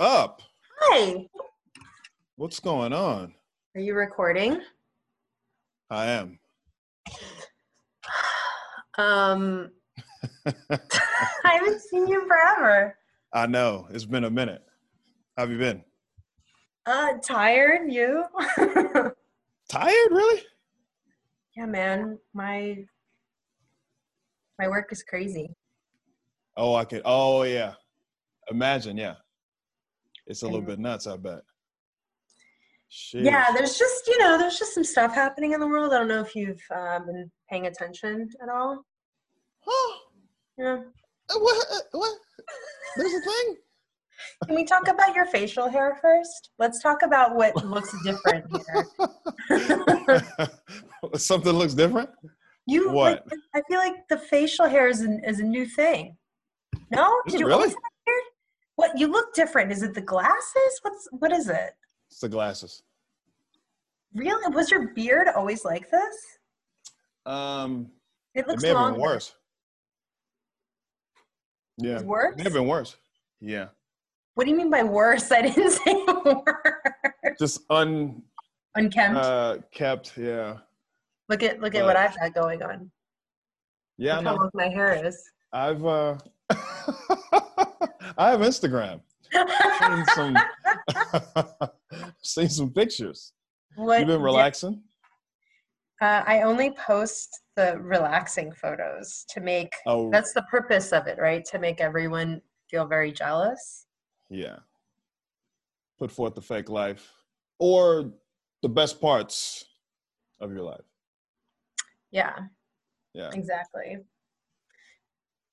up? Hi. What's going on? Are you recording? I am. Um, I haven't seen you forever. I know. It's been a minute. How have you been? Uh, tired? You? Tired, really? yeah, man. My my work is crazy. Oh, I could. Oh, yeah. Imagine, yeah. It's a little bit nuts, I bet. Sheesh. Yeah, there's just you know, there's just some stuff happening in the world. I don't know if you've uh, been paying attention at all. Huh? Yeah. Uh, What? uh, What? There's a thing? Can we talk about your facial hair first? Let's talk about what looks different here. Something looks different? You What? Like, I feel like the facial hair is, an, is a new thing. No, Is did it you always really? have hair? What you look different? Is it the glasses? What's what is it? It's the glasses. Really? Was your beard always like this? Um, It it looks may have longer. been worse. Yeah. It's worse? It may have been worse. Yeah. What do you mean by worse? I didn't say worse. Just un Unkempt. uh kept, yeah. look at look at what I've got going on. Yeah, I look how know. long my hair is. I've uh I have Instagram. Seen some seen some pictures. what You been relaxing? Uh, I only post the relaxing photos to make. Oh That's the purpose of it, right? To make everyone feel very jealous. yeah. Put forth the fake life. Or the best parts of your life. Yeah, Yeah. exactly.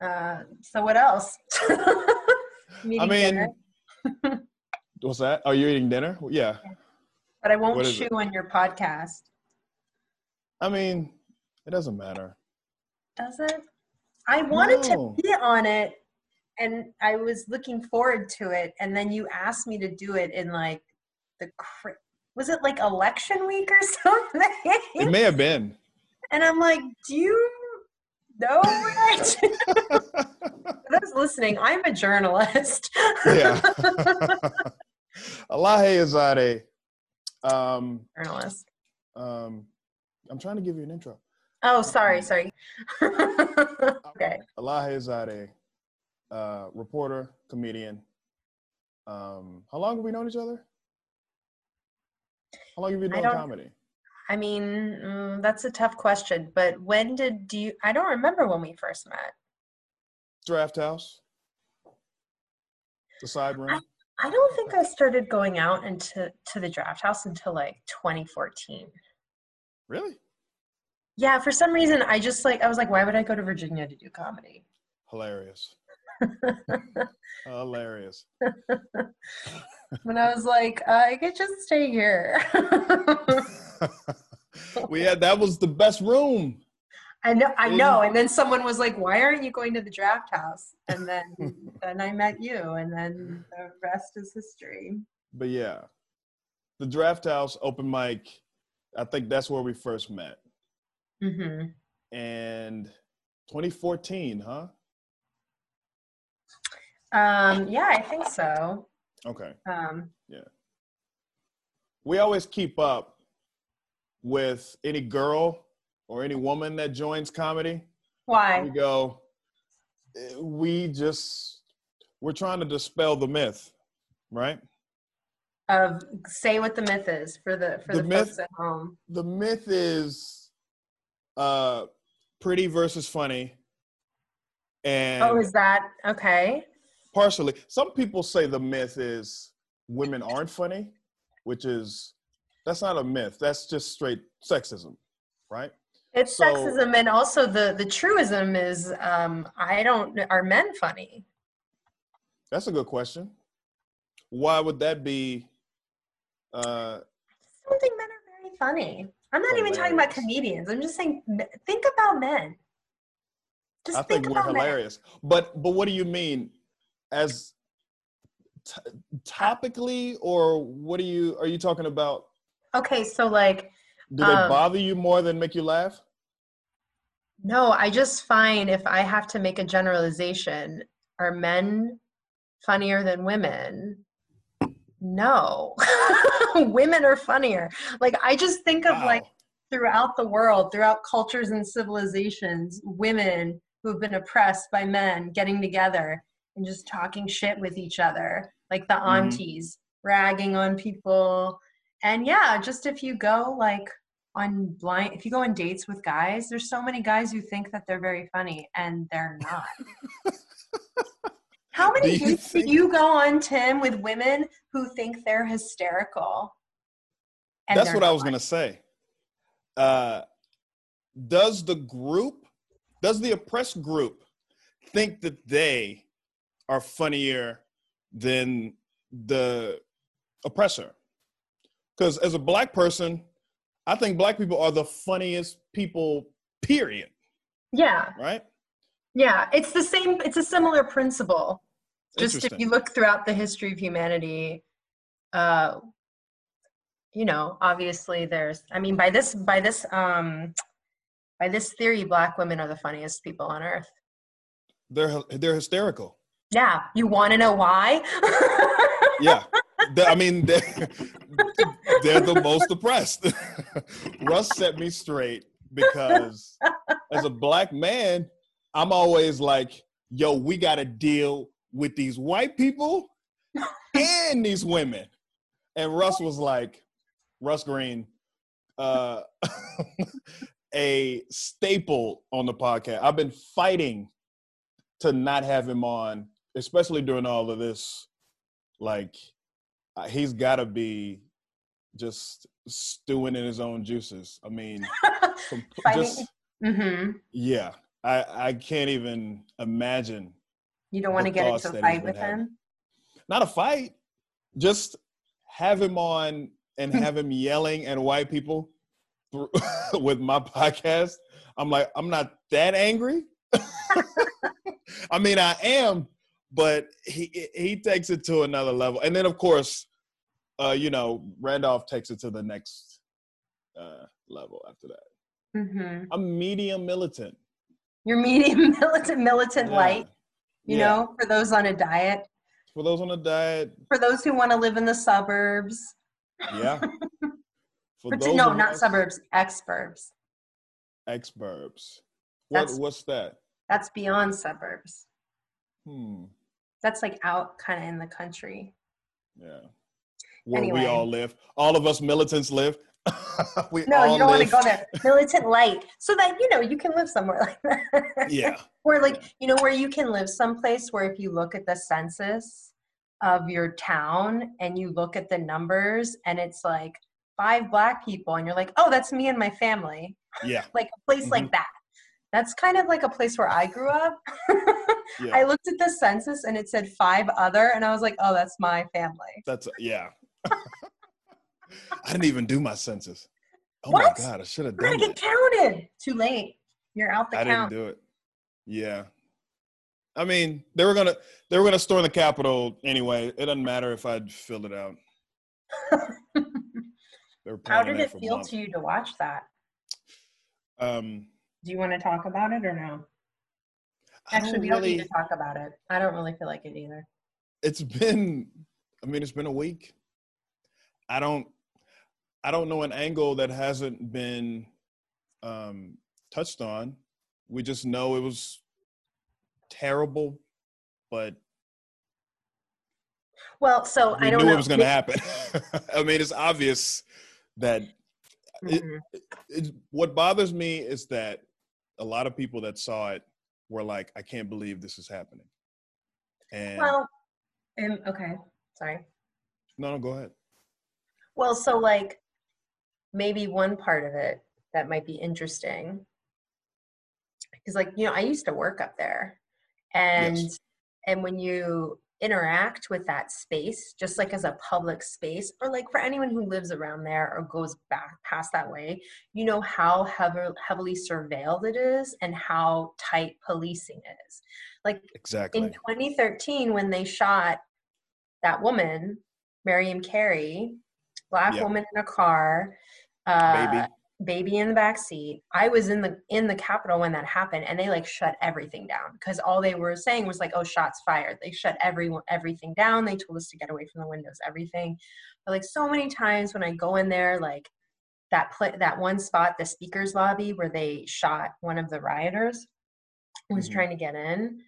Uh, so what else? I mean what's that? Oh, Are you eating dinner? Yeah. but I won't chew it? on your podcast. I mean, it doesn't matter. Does it? I wanted No. to be on it, and I was looking forward to it, and then you asked me to do it in like the cri- was it like election week or something? It may have been. and I'm like, do you know what? For those listening, I'm a journalist. yeah. Elahe Izadi. Um, journalist. um, I'm trying to give you an intro. Oh, sorry, sorry. okay. Elahe Izadi, uh, reporter, comedian. Um, how long have we known each other? How long have you been doing comedy? I mean, mm, that's a tough question, but when did do you? I don't remember when we first met. Draft House, the side room. I don't think I started going out into to the draft house until like 2014. Really? Yeah, for some reason I just like I was like, why would I go to Virginia to do comedy? Hilarious. Hilarious. when I was like, uh, I could just stay here. we had that was the best room. I know, I know. And then someone was like, "Why aren't you going to the draft house?" And then then I met you, and then the rest is history. But yeah, the Draft House open mic. I think that's where we first met. hmm And 2014, huh? Um, yeah, I think so. Okay. Um, yeah. We always keep up with any girl or any woman that joins comedy. Why? We go, we just, we're trying to dispel the myth, right? Of say what the myth is for the for The the, myth- folks at home. The myth is uh, pretty versus funny. And Oh, is that okay? partially, some people say the myth is women aren't funny, which is, that's not a myth. That's just straight sexism, right? It's So- sexism, and also the the truism is um, I don't are men funny. That's a good question. Why would that be? Uh, I don't think men are very funny. I'm not even talking about comedians. I'm just saying, think about men. Just I think, we're about men. hilarious. But but what do you mean? As t- topically, or what do you are you talking about? Okay, so like, Do they Um, bother you more than make you laugh? No, I just find if I have to make a generalization, are men funnier than women? no women are funnier like i just think of like throughout the world throughout cultures and civilizations women who've been oppressed by men getting together and just talking shit with each other like the Mhm. aunties ragging on people and yeah just if you go like on blind if you go on dates with guys there's so many guys who think that they're very funny and they're not how many Do you dates do you go on tim with women who think they're hysterical and That's what I was gonna say. Uh, does the group, does the oppressed group, think that they are funnier than the oppressor? Because as a black person, I think black people are the funniest people. Period. yeah Right? yeah it's the same it's a similar principle just if you look throughout the history of humanity uh you know obviously there's i mean by this by this um by this theory black women are the funniest people on earth They're they're hysterical. yeah you want to know why Yeah. I mean, they're, the most oppressed. Russ set me straight because as a black man, I'm always like, yo, we got to deal with these white people and these women. And Russ was like, Russ Green, uh, a staple on the podcast. I've been fighting to not have him on, especially during all of this. Like, uh, he's got to be just stewing in his own juices. I mean, just hmm yeah. I I can't even imagine. you don't want to get into a fight with having. him Not a fight, just have him on and Hmm. have him yelling at white people through, with my podcast. I'm like, I'm not that angry. I mean, I am, but he he takes it to another level. And then of course, uh, you know, Randolph takes it to the next uh, level after that. hmm I'm medium militant. you're medium militant militant Yeah. light you Yeah. know for those on a diet For those on a diet, for those who want to live in the suburbs yeah. For But those no, not us- suburbs, exurbs. Exburbs. What That's- what's that? That's beyond suburbs. Hmm. That's like out kind of in the country. Yeah. Where we all live. All of us militants live. we No, you don't want to go there. Militant light, so that you know you can live somewhere like that. Yeah. Where like you know where you can live someplace where if you look at the census of your town and you look at the numbers and it's like five black people and you're like, oh, that's me and my family. Yeah. Like a place Mm-hmm. like that. That's kind of like a place where I grew up. Yeah. I looked at the census and it said five other, and I was like, oh, that's my family. That's yeah. I didn't even do my census. Oh What? my god, I should have done it. Gotta get counted. Too late. You're out the I didn't count. do it. Yeah. I mean, they were gonna they were gonna storm the Capitol anyway. It doesn't matter if I'd filled it out. How did it feel to you to watch that? Um, Do you want to talk about it or no? Actually, we don't really. need to talk about it. I don't really feel like it either. It's been. I mean, it's been a week. I don't. I don't know an angle that hasn't been um, touched on. We just know it was terrible, but Well, so we I don't knew know. it was going to happen. I mean, it's obvious that it- Mhm. it, what bothers me is that a lot of people that saw it were like, "I can't believe this is happening." And Well, um, okay. Sorry. no, no, go ahead. Well, so like maybe one part of it that might be interesting is like you know I used to work up there, and Yes. and when you interact with that space, just like as a public space, or like for anyone who lives around there or goes back past that way, you know how heavily heavily surveilled it is and how tight policing is. Like Exactly. in 2013 when they shot that woman miriam carey black woman in a car uh, Baby. baby in the back seat. I was in the in the Capitol when that happened, and they like shut everything down because all they were saying was like, "Oh, shots fired." They shut everyone everything down. They told us to get away from the windows, everything. But like so many times when I go in there, like that pl- that one spot, the speakers lobby, where they shot one of the rioters, was mm-hmm. trying to get in.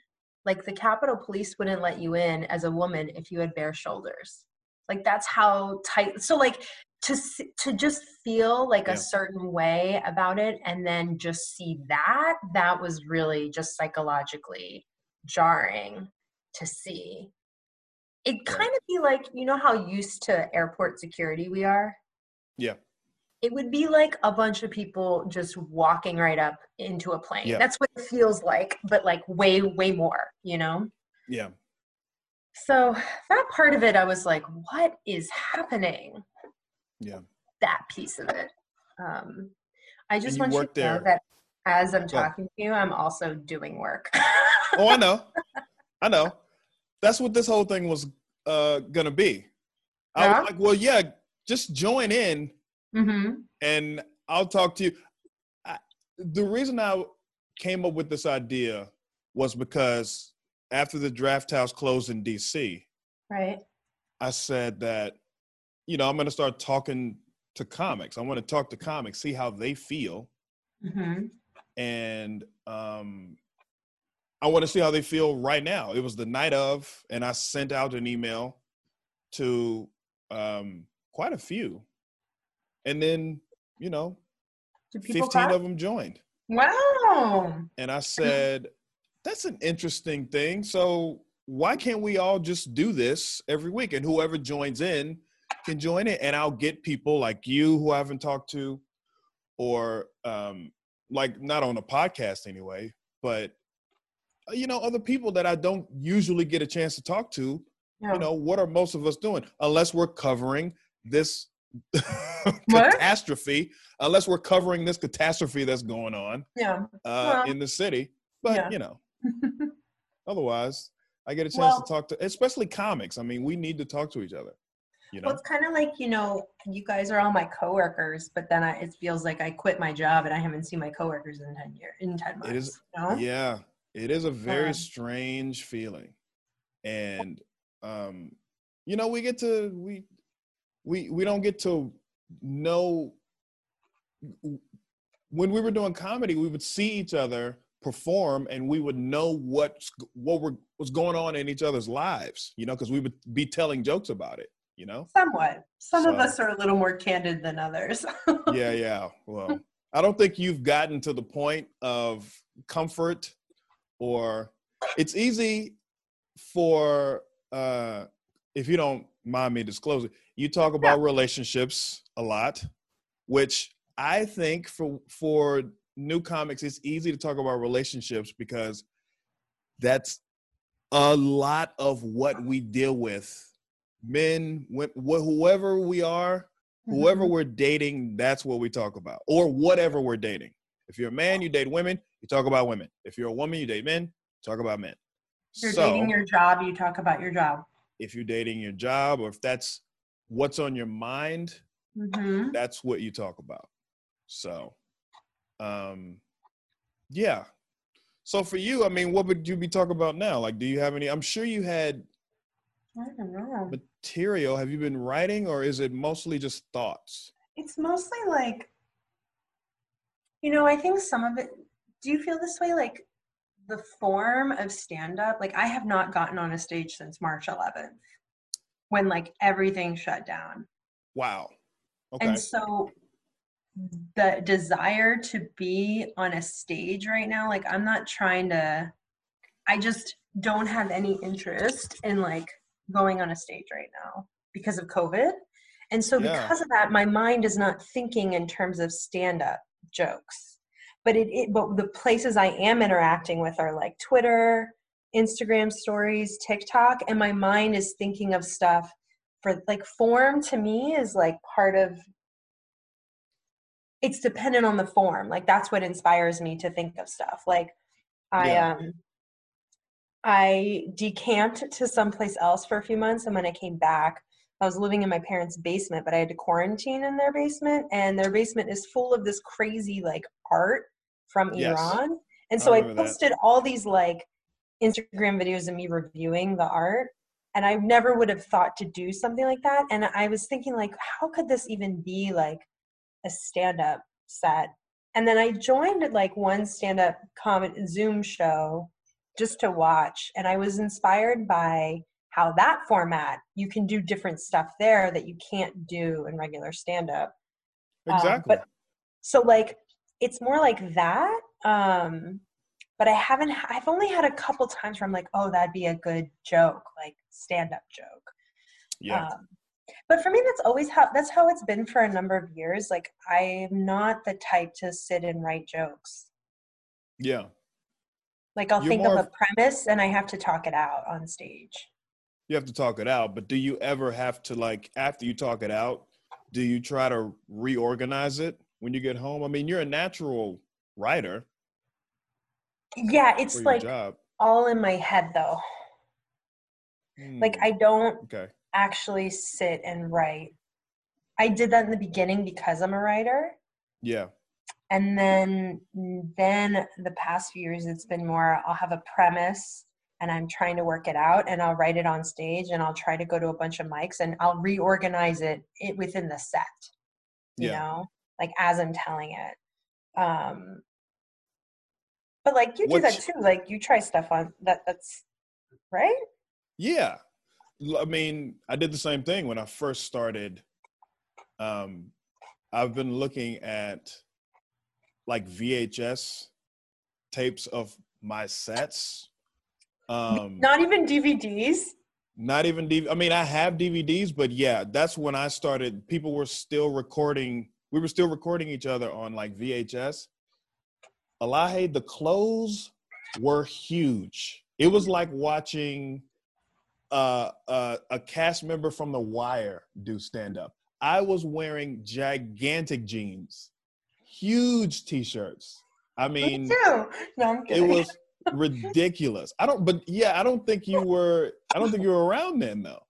Like the Capitol Police wouldn't let you in as a woman if you had bare shoulders. Like that's how tight. So like to to just feel like yeah. a certain way about it and then just see that that was really just psychologically jarring to see it kind of be like you know how used to airport security we are yeah it would be like a bunch of people just walking right up into a plane yeah. that's what it feels like but like way way more you know yeah so that part of it i was like what is happening? Yeah. That piece of it. Um i just want you to there. know that as i'm talking to you i'm also doing work. Oh i know. I know. That's what this whole thing was uh gonna be. I yeah? was like well yeah just join in mm-hmm. and i'll talk to you. I, the reason i came up with this idea was because after the draft house closed in dc right i said that you know, I'm going to start talking to comics. I want to talk to comics, see how they feel. Mm-hmm. And um, I want to see how they feel right now. It was the night of, and I sent out an email to um, quite a few. And then, you know, 15 clap? of them joined. Wow. And I said, that's an interesting thing. So why can't we all just do this every week? And whoever joins in, can join it and I'll get people like you who I haven't talked to or um like not on a podcast anyway, but uh, you know, other people that I don't usually get a chance to talk to. You know, what are most of us doing? Unless we're covering this catastrophe, unless we're covering this catastrophe that's going on yeah. uh, in the city. But yeah. you know, otherwise, I get a chance well, to talk to, especially comics. I mean, we need to talk to each other. You know? Well, it's kind of like you know, you guys are all my coworkers, but then I, it feels like I quit my job and I haven't seen my coworkers in ten years, in ten months. It is, you know? yeah, it is a very strange feeling, and um, you know, we get to we we we don't get to know when we were doing comedy, we would see each other perform and we would know what's what were what's going on in each other's lives you know because we would be telling jokes about it you know? Somewhat. Some so, of us are a little more candid than others. yeah, yeah. Well, I don't think you've gotten to the point of comfort or it's easy for uh if you don't mind me disclosing, you talk about yeah. relationships a lot, which I think for for new comics it's easy to talk about relationships because that's a lot of what we deal with men, wh- whoever we are, whoever mm-hmm. we're dating, that's what we talk about, or whatever we're dating. If you're a man, you date women, you talk about women. If you're a woman, you date men, talk about men. If you're so, dating your job, you talk about your job. If you're dating your job, or if that's what's on your mind, mm-hmm. that's what you talk about. So, um, yeah. So for you, I mean, what would you be talking about now? Like, do you have any? I'm sure you had I don't know. Material. Have you been writing or is it mostly just thoughts? It's mostly like, you know, I think some of it, do you feel this way? Like the form of stand up, like I have not gotten on a stage since March 11th when like everything shut down. Wow. Okay. And so the desire to be on a stage right now, like I'm not trying to, I just don't have any interest in like going on a stage right now because of COVID. And so yeah. because of that, my mind is not thinking in terms of stand-up jokes. But it, it but the places I am interacting with are like Twitter, Instagram stories, TikTok, and my mind is thinking of stuff for like form to me is like part of it's dependent on the form. Like that's what inspires me to think of stuff. Like I yeah. um I decamped to someplace else for a few months, and when I came back, I was living in my parents' basement, but I had to quarantine in their basement, and their basement is full of this crazy like art from Yes. Iran. And so I, that. posted all these like Instagram videos of me reviewing the art. And I never would have thought to do something like that. And I was thinking, like, how could this even be like a stand up set? And then I joined like one stand up comment Zoom show just to watch. And I was inspired by how that format, you can do different stuff there that you can't do in regular stand up. Um, Exactly. but so like it's more like that. Um, but I haven't. I've only had a couple times where I'm like, oh, that'd be a good joke, like stand up joke. yeah. Um, but for me, that's always how that's how it's been for a number of years. Like I'm not the type to sit and write jokes. yeah. Like I'll You're think of a premise and I have to talk it out on stage. You have to talk it out, but do you ever have to like after you talk it out, do you try to reorganize it when you get home? I mean, you're a natural writer Yeah, it's like job. all in my head though. Like Hmm, I don't okay. Actually sit and write. I did that in the beginning because I'm a writer. Yeah. And then then the past few years it's been more I'll have a premise and I'm trying to work it out and I'll write it on stage and I'll try to go to a bunch of mics and I'll reorganize it, it within the set. You Yeah. know, like as I'm telling it. Um but like you do that too. Like you try stuff on that that's right? Yeah. I mean, I did the same thing when I first started. Um, I've been looking at like VHS tapes of my sets. Um, Not even DVDs. not even DV- I mean, I have DVDs, but yeah, that's when I started. People were still recording. We were still recording each other on like VHS. Elahe, the clothes were huge. It was like watching uh, uh, a cast member from The Wire do stand up. I was wearing gigantic jeans, huge t-shirts. I mean, Me too. No, I'm kidding. it was ridiculous. I don't, but yeah, I don't think you were. I don't think you were around then, though.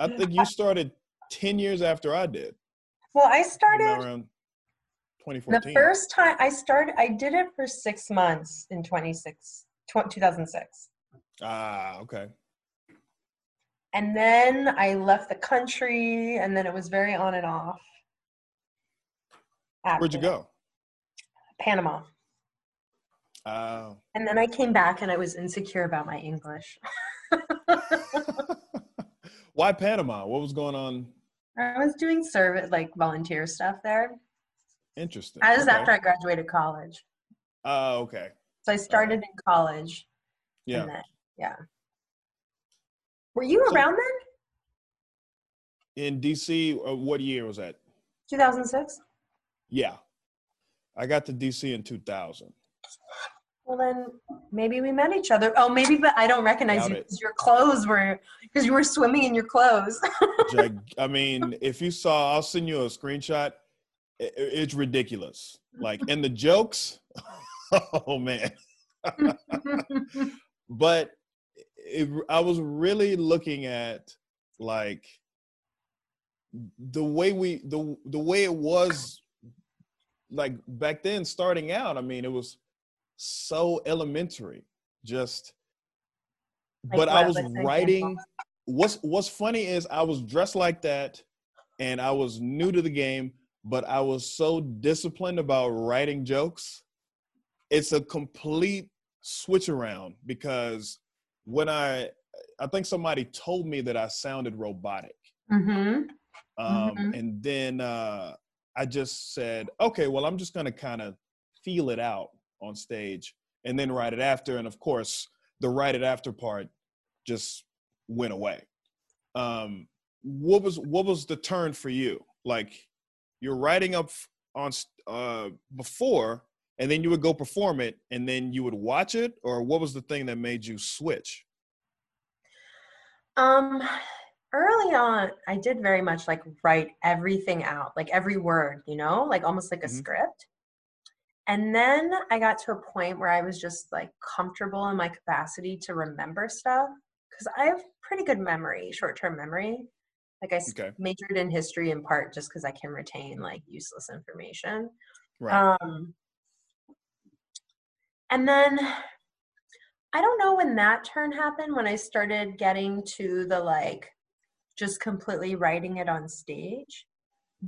I think you started ten years after I did. well, I started around the 2014. first time I started. I did it for six months in 26, 2006. ah, okay. And then I left the country, and then it was very on and off. Where'd you go? Panama. Oh. And then I came back, and I was insecure about my English. why Panama? What was going on? I was doing service, like volunteer stuff there. Interesting. I was Okay. after I graduated college, Oh, okay. so I started in college. Yeah. Then, yeah. Were you around then? In DC, uh, what year was that? 2006. Yeah. I got to DC in 2000. Well, then maybe we met each other. Oh, maybe, but I don't recognize Doubt you because your clothes were because you were swimming in your clothes. I mean, if you saw, I'll send you a screenshot. It's ridiculous. Like, and the jokes, oh man. But it, I was really looking at like the way we the the way it was like back then starting out. I mean, it was so elementary. Just, Like but I was writing. What's What's funny is I was dressed like that, and I was new to the game, but I was so disciplined about writing jokes. It's a complete switch around because when I I think somebody told me that I sounded robotic. mm-hmm. Um, Mhm. And then uh, I just said, okay, well, I'm just going to kind of feel it out on stage and then write it after. And of course, the write it after part just went away. Um, what was what was the turn for you? Like you're writing up on uh, before, and then you would go perform it, and then you would watch it, or what was the thing that made you switch? Um, early on, I did very much like write everything out, like every word, you know, like almost like a Mhm. script. And then I got to a point where I was just like comfortable in my capacity to remember stuff because I have pretty good memory, short term memory. Like i Okay. majored in history in part just because I can retain like useless information. Right. Um, and then I don't know when that turn happened when I started getting to the like just completely writing it on stage.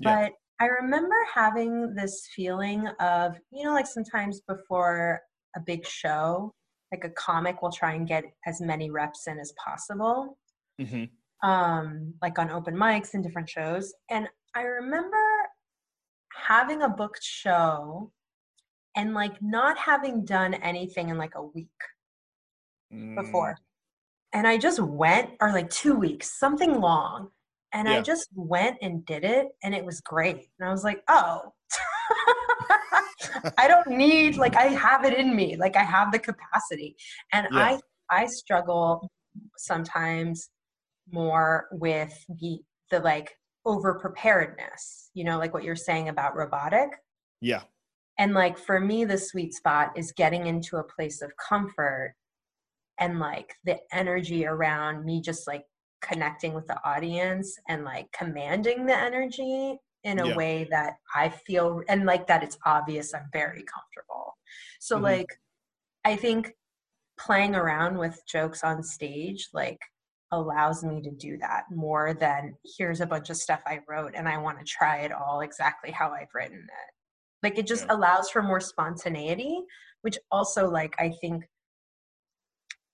Yeah. But I remember having this feeling of, you know, like sometimes before a big show, like a comic will try and get as many reps in as possible hmm um, like on open mics and different shows. And I remember having a booked show and like not having done anything in like a week Mm. before. And I just went, or like two weeks, something long. And I just went and did it, and it was great. And I was like, oh, I don't need, like, I have it in me. Like, I have the capacity. And Yeah. I, I struggle sometimes more with the, the like over preparedness, you know, like what you're saying about robotic. Yeah. And like for me, the sweet spot is getting into a place of comfort and like the energy around me just like connecting with the audience and like commanding the energy in a Yeah. way that I feel and like that it's obvious I'm very comfortable. So Mhm. like I think playing around with jokes on stage like allows me to do that more than here's a bunch of stuff I wrote and I want to try it all exactly how I've written it. Like it just Yeah. allows for more spontaneity, which also like I think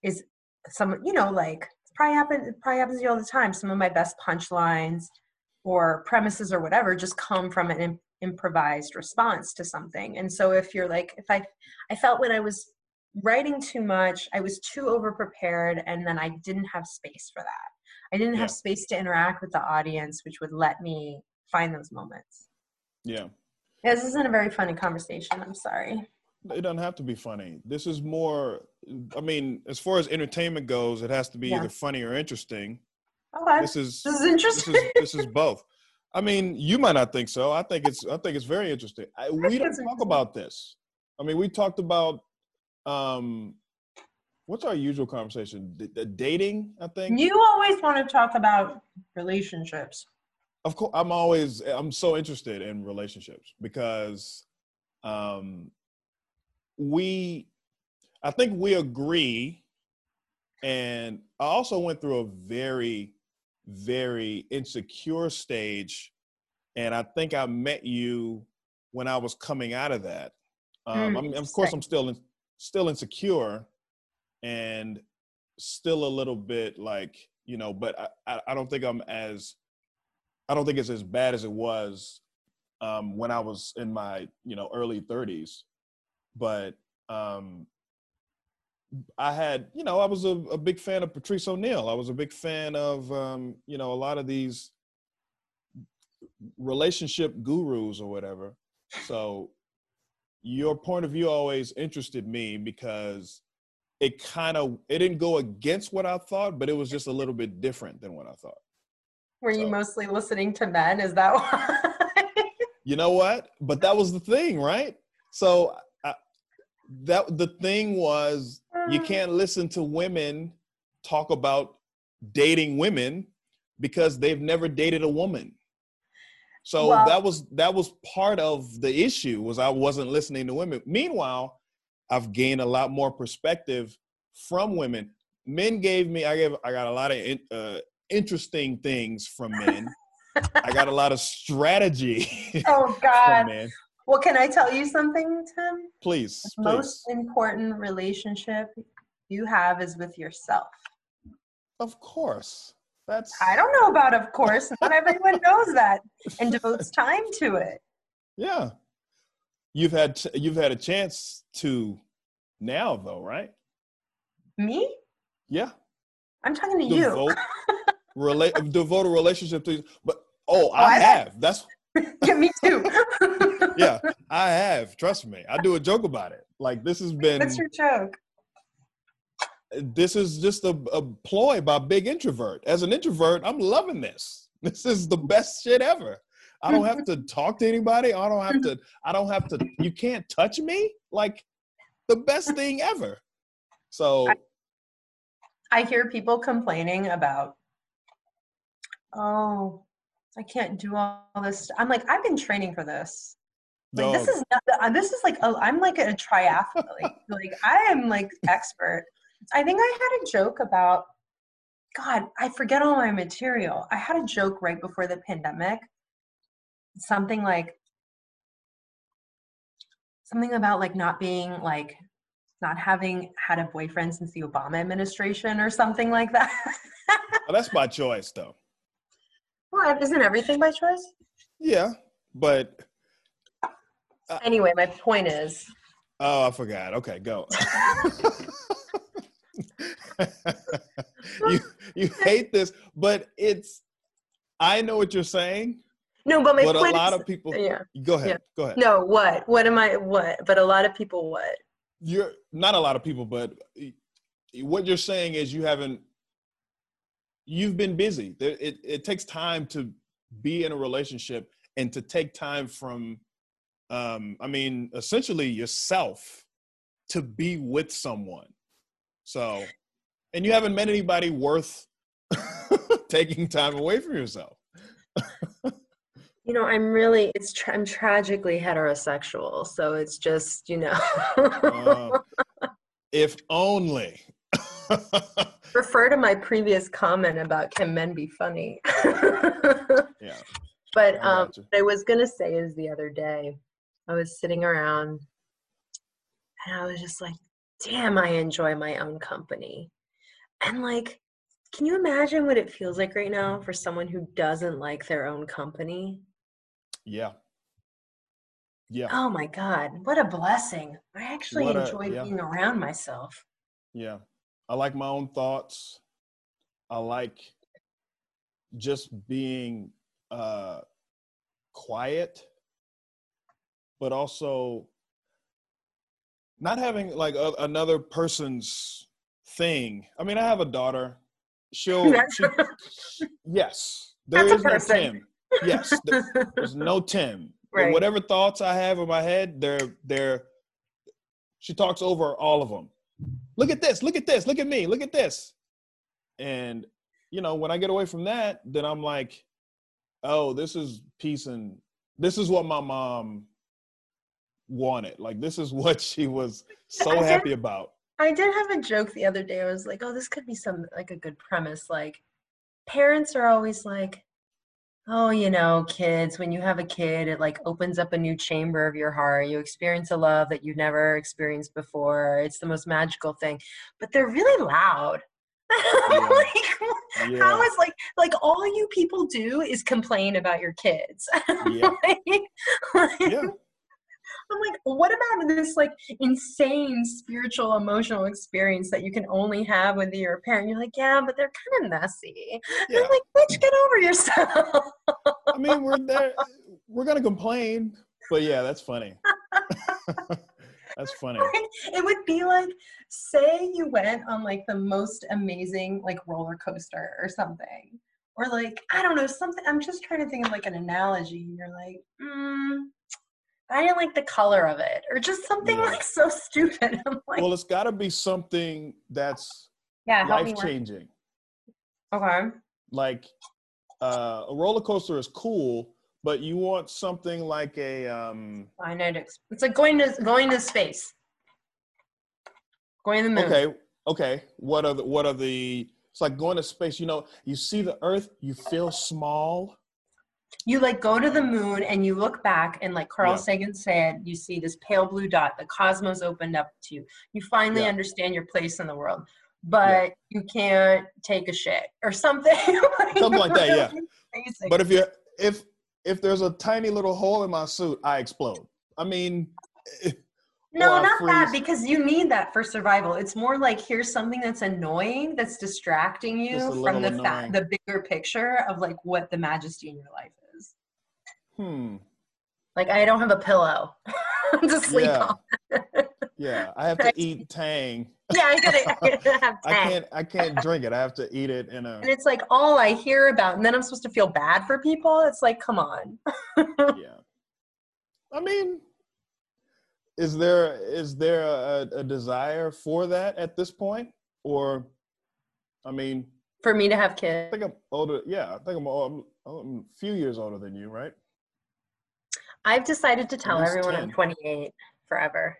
is some you know like probably happen probably happens to you all the time. Some of my best punchlines or premises or whatever just come from an im- improvised response to something. And so if you're like if I I felt when I was writing too much, I was too over prepared and then I didn't have space for that. I didn't Yeah. have space to interact with the audience which would let me find those moments. Yeah. Yeah, this isn't a very funny conversation. I'm sorry. It doesn't have to be funny. This is more. I mean, as far as entertainment goes, it has to be Yeah. either funny or interesting. Okay. This is This is this interesting. is this is both. I mean, you might not think so. I think it's I think it's very interesting. I, we don't talk about this. I mean, we talked about um, what's our usual conversation? D- the dating. I think. You always want to talk about relationships. Of course i'm always i'm so interested in relationships because um we i think we agree and i also went through a very very insecure stage and i think i met you when i was coming out of that. Um Mm, I mean, of course i'm still in, still insecure and still a little bit like you know but I, I i don't think i'm as I don't think it's as bad as it was um, when I was in my you know early 30s, but um, I had you know I was a, a big fan of Patrice O'Neal. I was a big fan of um, you know a lot of these relationship gurus or whatever. So your point of view always interested me because it kind of it didn't go against what I thought, but it was just a little bit different than what I thought. Were you mostly listening to men? Is that why? You know what? But that was the thing, right? So I, that the thing was you can't listen to women talk about dating women because they've never dated a woman. So Well- that was that was part of the issue was I wasn't listening to women. Meanwhile, I've gained a lot more perspective from women. Men gave me I gave I got a lot of in, uh, interesting things from men. I got a lot of strategy Oh God. men. Well, can I tell you something, Tim? Please, The please. most important relationship you have is with yourself. Of course. That's I don't know about, of course. Not everyone knows that and devotes time to it. Yeah. You've had you've had a chance to now though, right? Me? Yeah. I'm talking to you. Relate devote a relationship to you. but oh, oh I I have. have. That's yeah, me too. yeah, I have. Trust me. I do a joke about it. Like this has been What's your joke? this is just a, a ploy by big introvert. As an introvert, I'm loving this. This is the best shit ever. I don't have to talk to anybody. I don't have to. I don't have to. You can't touch me. Like the best thing ever. So I hear people complaining about oh, I can't do all this. I'm like, I've been training for this. Like Dog, this is not, uh, this is like a, I'm like a triathlete. Like, like I am like expert. I think I had a joke about God. I forget all my material. I had a joke right before the pandemic. Something like something about like not being like not having had a boyfriend since the Obama administration or something like that. well, that's my choice, though. Well, isn't everything by choice? Yeah, but uh, Anyway, my point is oh, I forgot. Okay, go. you you hate this, but it's. I know what you're saying, no, but my but a lot is, of people. yeah. Go ahead. Yeah. Go ahead. No, what? What am I? What? But a lot of people, what? You're not a lot of people, but what you're saying is you haven't. You've been busy. There- It it takes time to be in a relationship and to take time from. Um, I mean, essentially yourself to be with someone. So, and you haven't met anybody worth taking time away from yourself. You know, I'm really. It's. Tra- I'm tragically heterosexual, so it's just you know. Uh, if only. Refer to my previous comment about can men be funny. yeah. But I um, gotcha. what I was gonna say is the other day, I was sitting around, and I was just like, "Damn, I enjoy my own company," and like, can you imagine what it feels like right now for someone who doesn't like their own company? Yeah. Yeah. Oh my God, what a blessing! I actually a- enjoy yeah. being around myself. Yeah. I like my own thoughts. I like just being uh quiet, but also not having like a, another person's thing. I mean, I have a daughter. She'll she, yes, there That's is no. Tim. Yes, there- there's no Tim. But Right. whatever thoughts I have in my head, they're they're she talks over all of them. Look at this, look at this, look at me, look at this. And you know, when I get away from that, then I'm like, oh, this is peace and this is what my mom wanted. Like this is what she was so did- happy about. I did have a joke the other day. I was like, oh, this could be some like a good premise. Like, parents are always like, oh, you know, kids, when you have a kid, it like opens up a new chamber of your heart. You experience a love that you've never experienced before. It's the most magical thing. But they're really loud. like, Yeah. is like like all you people do is complain about your kids. Yeah. Like- like- Yeah. I'm like, what about this like insane spiritual emotional experience that you can only have with your parent? You're like, yeah, but they're kind of messy. Yeah. I'm like, bitch, get over yourself. I mean, we're there. We're gonna complain, but yeah, that's funny. that's funny. it would be like, say you went on like the most amazing like roller coaster or something. Or like, I don't know, something I'm just trying to think of like an analogy. And you're like, mm, I didn't like the color of it. Or just something Yeah. like so stupid. I'm like, Well, it's got to be something that's yeah, life changing. Okay. Like uh, a roller coaster is cool, but you want something like a um, Finite. Ex- it's like going to going to space. Going to the moon. okay, okay. What are the what are the? It's like going to space. You know, you see the Earth, you feel small. You like go to the moon and you look back and like Carl Yeah. Sagan said, you see this pale blue dot. The cosmos opened up to you. You finally Yeah. understand your place in the world, but you can't take a shit or something. like Something like that, yeah. basic. But if you if if there's a tiny little hole in my suit, I explode. I mean, eh, No, or I not that because you need that for survival. It's more like here's something that's annoying that's distracting you from the fa- the bigger picture of like what the majesty in your life. Hmm. Like I don't have a pillow to sleep Yeah. on. Yeah, I have to eat Tang. Yeah, I gotta, I gotta have I can't I can't drink it. I have to eat it in a And it's like all I hear about, and then I'm supposed to feel bad for people. It's like, come on. yeah. I mean, is there is there a, a desire for that at this point, or, I mean, For me to have kids? I think I'm older. Yeah, I think I'm, I'm, I'm a few years older than you, right? I've decided to tell least everyone 10. I'm 28 forever.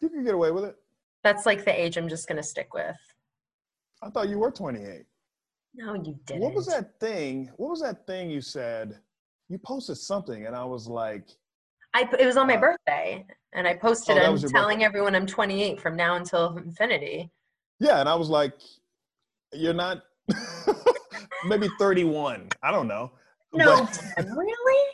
You can get away with it. That's like the age I'm just gonna stick with. I thought you were 28. No, you didn't. What was that thing? What was that thing you said? You posted something, and I was like, I it was on my Uh, birthday, and I posted. Oh, that I'm telling birthday. everyone I'm 28 from now until infinity. yeah, and I was like, you're not. maybe 31. I don't know. No, But really?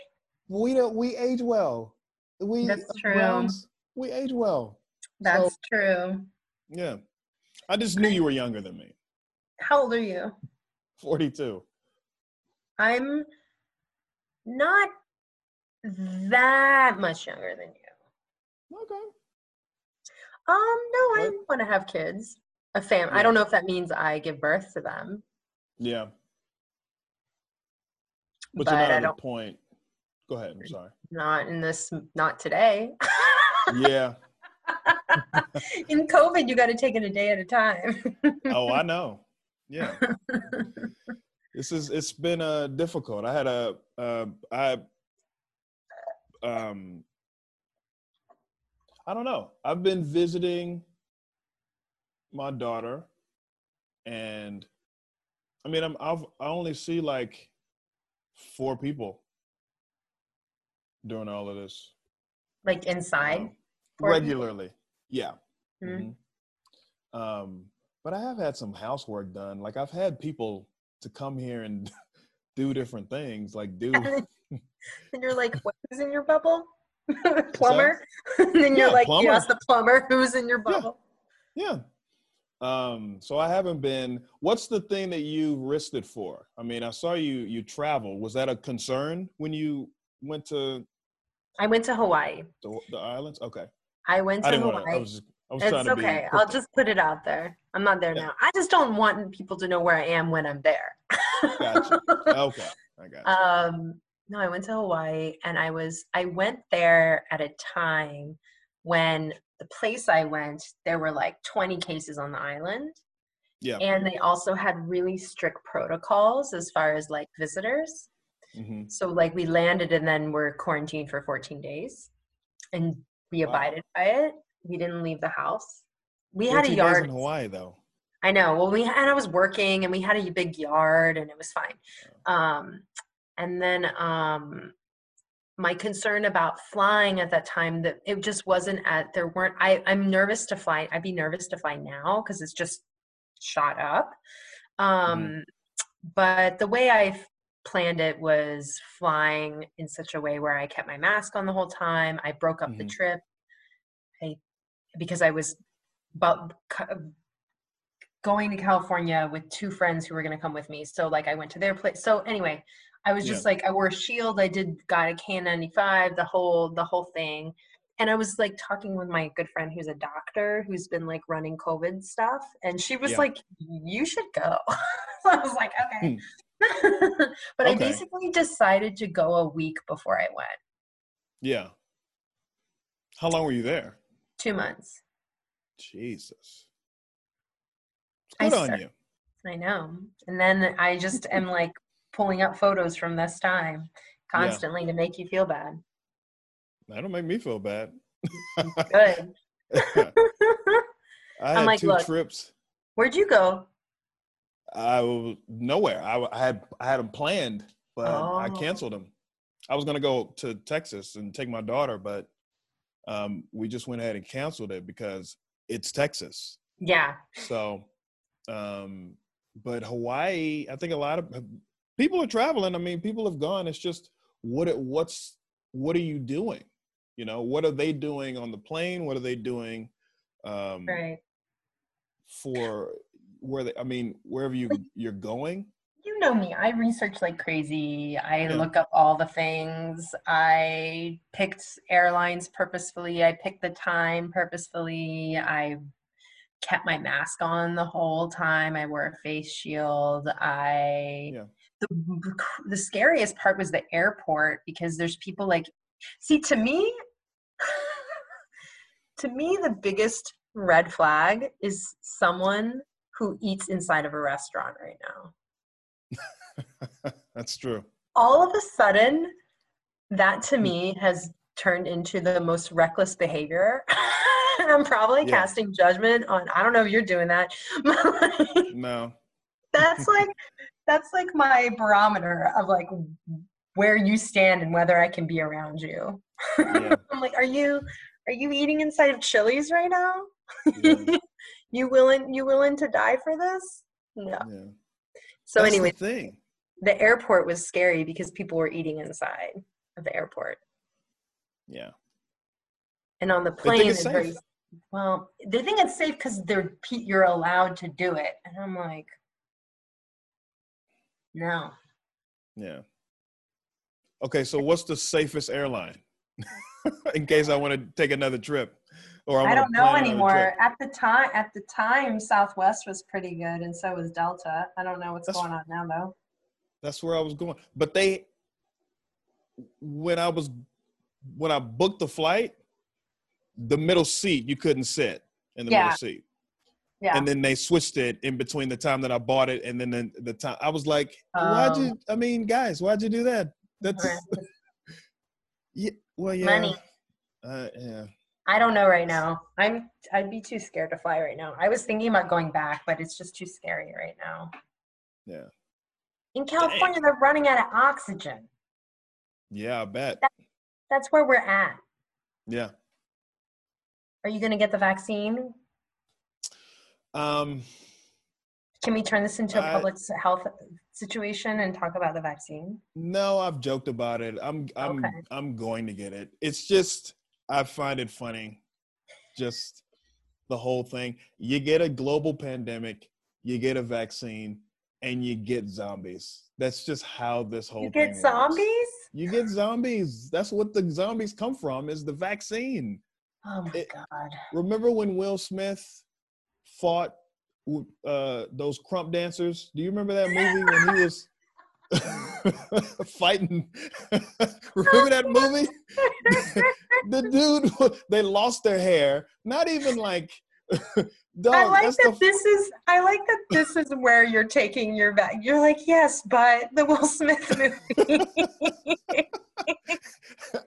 We don't. We age well. We That's uh, true. We age well. That's true. Yeah, I just knew you were younger than me. How old are you? 42. I'm not that much younger than you. Okay. Um, no, I What? want to have kids. A fam. I don't know if that means I give birth to them, Yeah, but, but, you're not I at the don't. point. Go ahead. I'm sorry. Not in this. Not today. Yeah. in COVID, you got to take it a day at a time. Oh, I know. Yeah. this is it's been uh difficult i had a uh i um i don't know i've been visiting my daughter and i mean i'm I've, i only see like four people during all of this like inside. um, regularly yeah Mhm. Mhm. Um, but I have had some housework done. Like I've had people to come here and do different things, like do and you're like, what, who's in your bubble? plumber. and then you're Yeah, like, plumber. you ask the plumber who's in your Yeah. bubble. yeah. Um, so I haven't been. What's the thing that you risked it for? I mean, I saw you you travel. Was that a concern when you went to I went to Hawaii. the, the islands? Okay, I went to didn't want to. I Hawaii. was just, I was trying It's okay. I'll just put it out there. I'm not there Yeah. now. I just don't want people to know where I am when I'm there. Gotcha. Okay, I got you. um, no, I went to Hawaii and I was I went there at a time when the place I went, there were like 20 cases on the island. yeah. And they also had really strict protocols as far as like visitors. Hmm So like we landed and then we're quarantined for 14 days. And we Wow. abided by it. We didn't leave the house. We had a yard. in Hawaii, though. I know. Well, we and I was working, and we had a big yard, and it was fine. Um, and then um, my concern about flying at that time that it just wasn't at there weren't. I I'm nervous to fly. I'd be nervous to fly now because it's just shot up. Um, But the way I planned it was flying in such a way where I kept my mask on the whole time. I broke up the Mhm. trip. I because I was about going to California with two friends who were going to come with me. So like I went to their place. So anyway, I was just like I wore a shield. I did got a K95, the whole the whole thing. And I was like talking with my good friend who's a doctor who's been like running COVID stuff, and she was Yeah. like, "You should go." so I was like, "Okay." but I basically decided to go a week before I went. Yeah. How long were you there? Two months. Jesus. It's I good on start- you. I know. And then I just am like pulling up photos from this time constantly to make you feel bad. That don't make me feel bad. Good. I had like, two trips. Where'd you go? I was nowhere. I, I had I had them planned, but I Oh. canceled them. I was gonna go to Texas and take my daughter, but um, we just went ahead and canceled it because it's Texas. Yeah. So, um, but Hawaii, I think a lot of people are traveling. I mean, people have gone. It's just what it, what's what are you doing? You know, what are they doing on the plane? What are they doing um, Right. for where they? I mean, wherever you you're going. You know me. I research like crazy. I Yeah. look up all the things. I picked airlines purposefully. I picked the time purposefully. I kept my mask on the whole time. I wore a face shield. I Yeah. the the scariest part was the airport because there's people like see to me to me the biggest red flag is someone who eats inside of a restaurant right now. That's true. All of a sudden, that to hmm. me has turned into the most reckless behavior. I'm probably yeah. casting judgment on I don't know if you're doing that. no. That's like that's like my barometer of like where you stand and whether I can be around you. Yeah. I'm like, are you are you eating inside of Chili's right now? Yeah. You willing you willing to die for this? No. Yeah. So That's anyway, the, thing. the airport was scary because people were eating inside of the airport. Yeah. And on the plane, it's very well. They think it's safe because they're you're allowed to do it, and I'm like, no. Yeah. Okay, so what's the safest airline? In case I want to take another trip, or I, I don't know anymore. At the time, at the time, Southwest was pretty good, and so was Delta. I don't know what's that's, going on now, though. That's where I was going, but they, when I was, when I booked the flight, the middle seat you couldn't sit in the yeah. middle seat. Yeah. And then they switched it in between the time that I bought it and then the, the time I was like, why'd you? Oh. I mean, guys, why'd you do that? That's yeah. Well, yeah. Money. Uh, yeah. I don't know right now. I'm I'd be too scared to fly right now. I was thinking about going back, but it's just too scary right now. Yeah. In California, Dang. they're running out of oxygen. Yeah, I bet. That, that's where we're at. Yeah. Are you going to get the vaccine? Um, Can we turn this into a public health situation and talk about the vaccine? No, I've joked about it. I'm I'm okay. I'm going to get it. It's just I find it funny. Just the whole thing. You get a global pandemic, you get a vaccine, and you get zombies. That's just how this whole you get zombies. Works. You get zombies. That's what the zombies come from. Is the vaccine. Oh my it, god! Remember when Will Smith fought uh, those crump dancers. Do you remember that movie when he was fighting? remember that movie? the dude, they lost their hair. Not even like. Dog, I like that this is. I like that this is where you're taking your back. You're like, yes, but the Will Smith movie.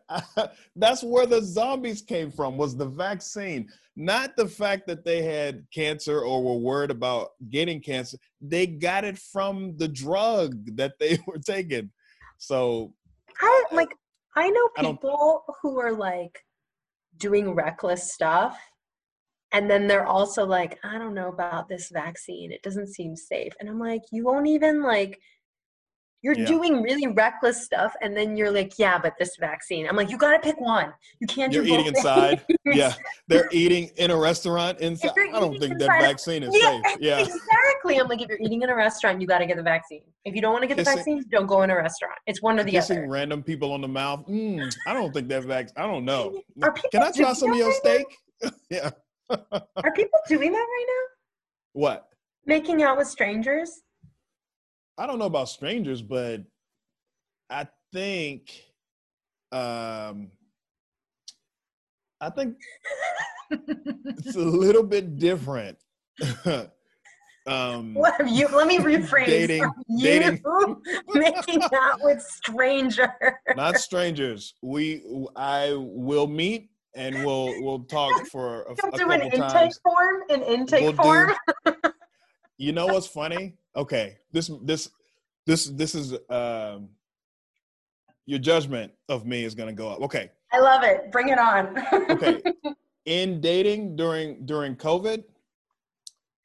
That's where the zombies came from. Was the vaccine? not the fact that they had cancer or were worried about getting cancer. They got it from the drug that they were taking. So I like I know people I who are like doing reckless stuff and then they're also like I don't know about this vaccine. It doesn't seem safe. And I'm like you won't even like you're yeah. doing really reckless stuff, and then you're like, "Yeah, but this vaccine." I'm like, "You got to pick one. You can't." You're eating inside. yeah, they're eating in a restaurant inside. I don't think that vaccine is yeah, safe. Yeah, exactly. I'm like, if you're eating in a restaurant, you got to get the vaccine. If you don't want to get kissing, the vaccine, don't go in a restaurant. It's one or the kissing other. random people on the mouth. Mm, I don't think that vaccine. I don't know. Can I try some of your steak? yeah. Are people doing that right now? What? Making out with strangers. I don't know about strangers, but I think um I think it's a little bit different. um what you let me rephrase dating, you dating. making out with strangers not strangers we i will meet and we'll we'll talk for a, a do an intake times. form an intake we'll form do, you know what's funny okay, this this this this is um your judgment of me is going to go up. Okay. I love it. Bring it on. okay. In dating during during COVID,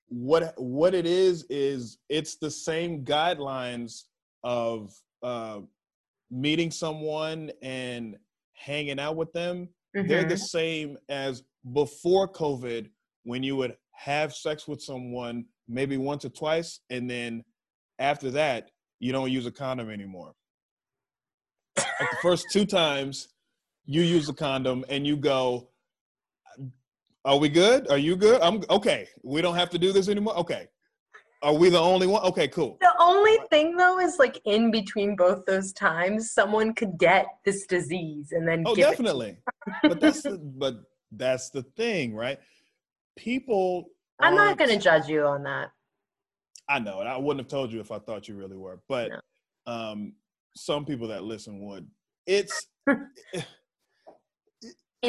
what what it is is it's the same guidelines of uh, meeting someone and hanging out with them. Mm-hmm. They're the mm-hmm. same as before COVID when you would have sex with someone maybe once or twice, and then after that, you don't use a condom anymore. like the first two times, you use a condom and you go, Are we good? Are you good? I'm okay. We don't have to do this anymore. Okay. Are we the only one? Okay, cool. The only thing though is like in between both those times, someone could get this disease and then. Oh, definitely. but that's the, but that's the thing, right? People I'm not going to judge you on that. I know, and I wouldn't have told you if I thought you really were, but No. um, some people that listen would. It's mean,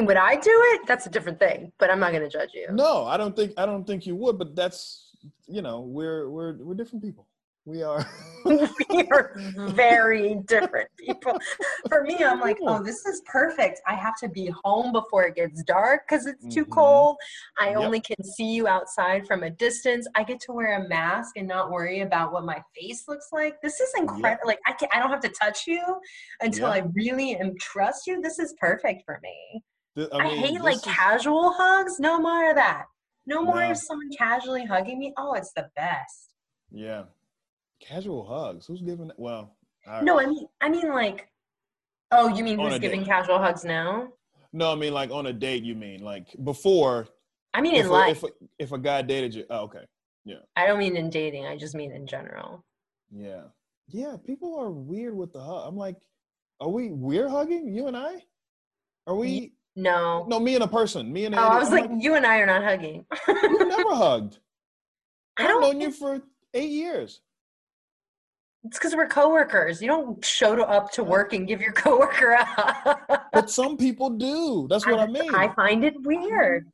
would I do it? That's a different thing, but I'm not going to judge you. no, I don't think I don't think you would, but that's you know we're we're we're different people. We are. we are very different people. For me, I'm like, oh, this is perfect. I have to be home before it gets dark because it's too Mhm. cold. I Yep. only can see you outside from a distance. I get to wear a mask and not worry about what my face looks like. This is incredible. Like I can I don't have to touch you until Yeah. I really am trust you. This is perfect for me. Th- I, mean, hate like is- casual hugs. No more of that. No more of someone casually hugging me. Oh, it's the best. Yeah, casual hugs. Who's giving? that? Well, I, No, I mean, I mean, like, oh, you mean who's giving date. casual hugs now? no, I mean like on a date. You mean like before? I mean, If in a, life. if a, if a guy dated you, oh, okay, Yeah. I don't mean in dating. I just mean in general. yeah, yeah. People are weird with the hug. I'm like, are we we're hugging you and I? Are we? No. No, me and a person. Me and Oh, Andy, I was like, you and I are not hugging. we've never hugged. I I've don't. known you for eight years. It's because we're coworkers. You don't show up to work and give your coworker a hug. But some people do. That's what I, mean. I find it weird.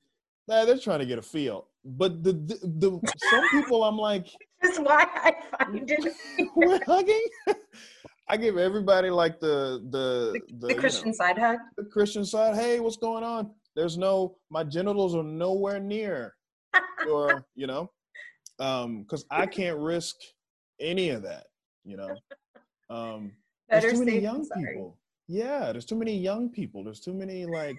Nah, they're trying to get a feel. But the, the the some people, I'm like, This is why I find it we're hugging. I give everybody like the the the, the you know, Christian side hug. the Christian side. Hey, what's going on? There's no my genitals are nowhere near, or you know, um, because I can't risk any of that. You know, um, Better there's too many young people. Yeah, there's too many young people. There's too many like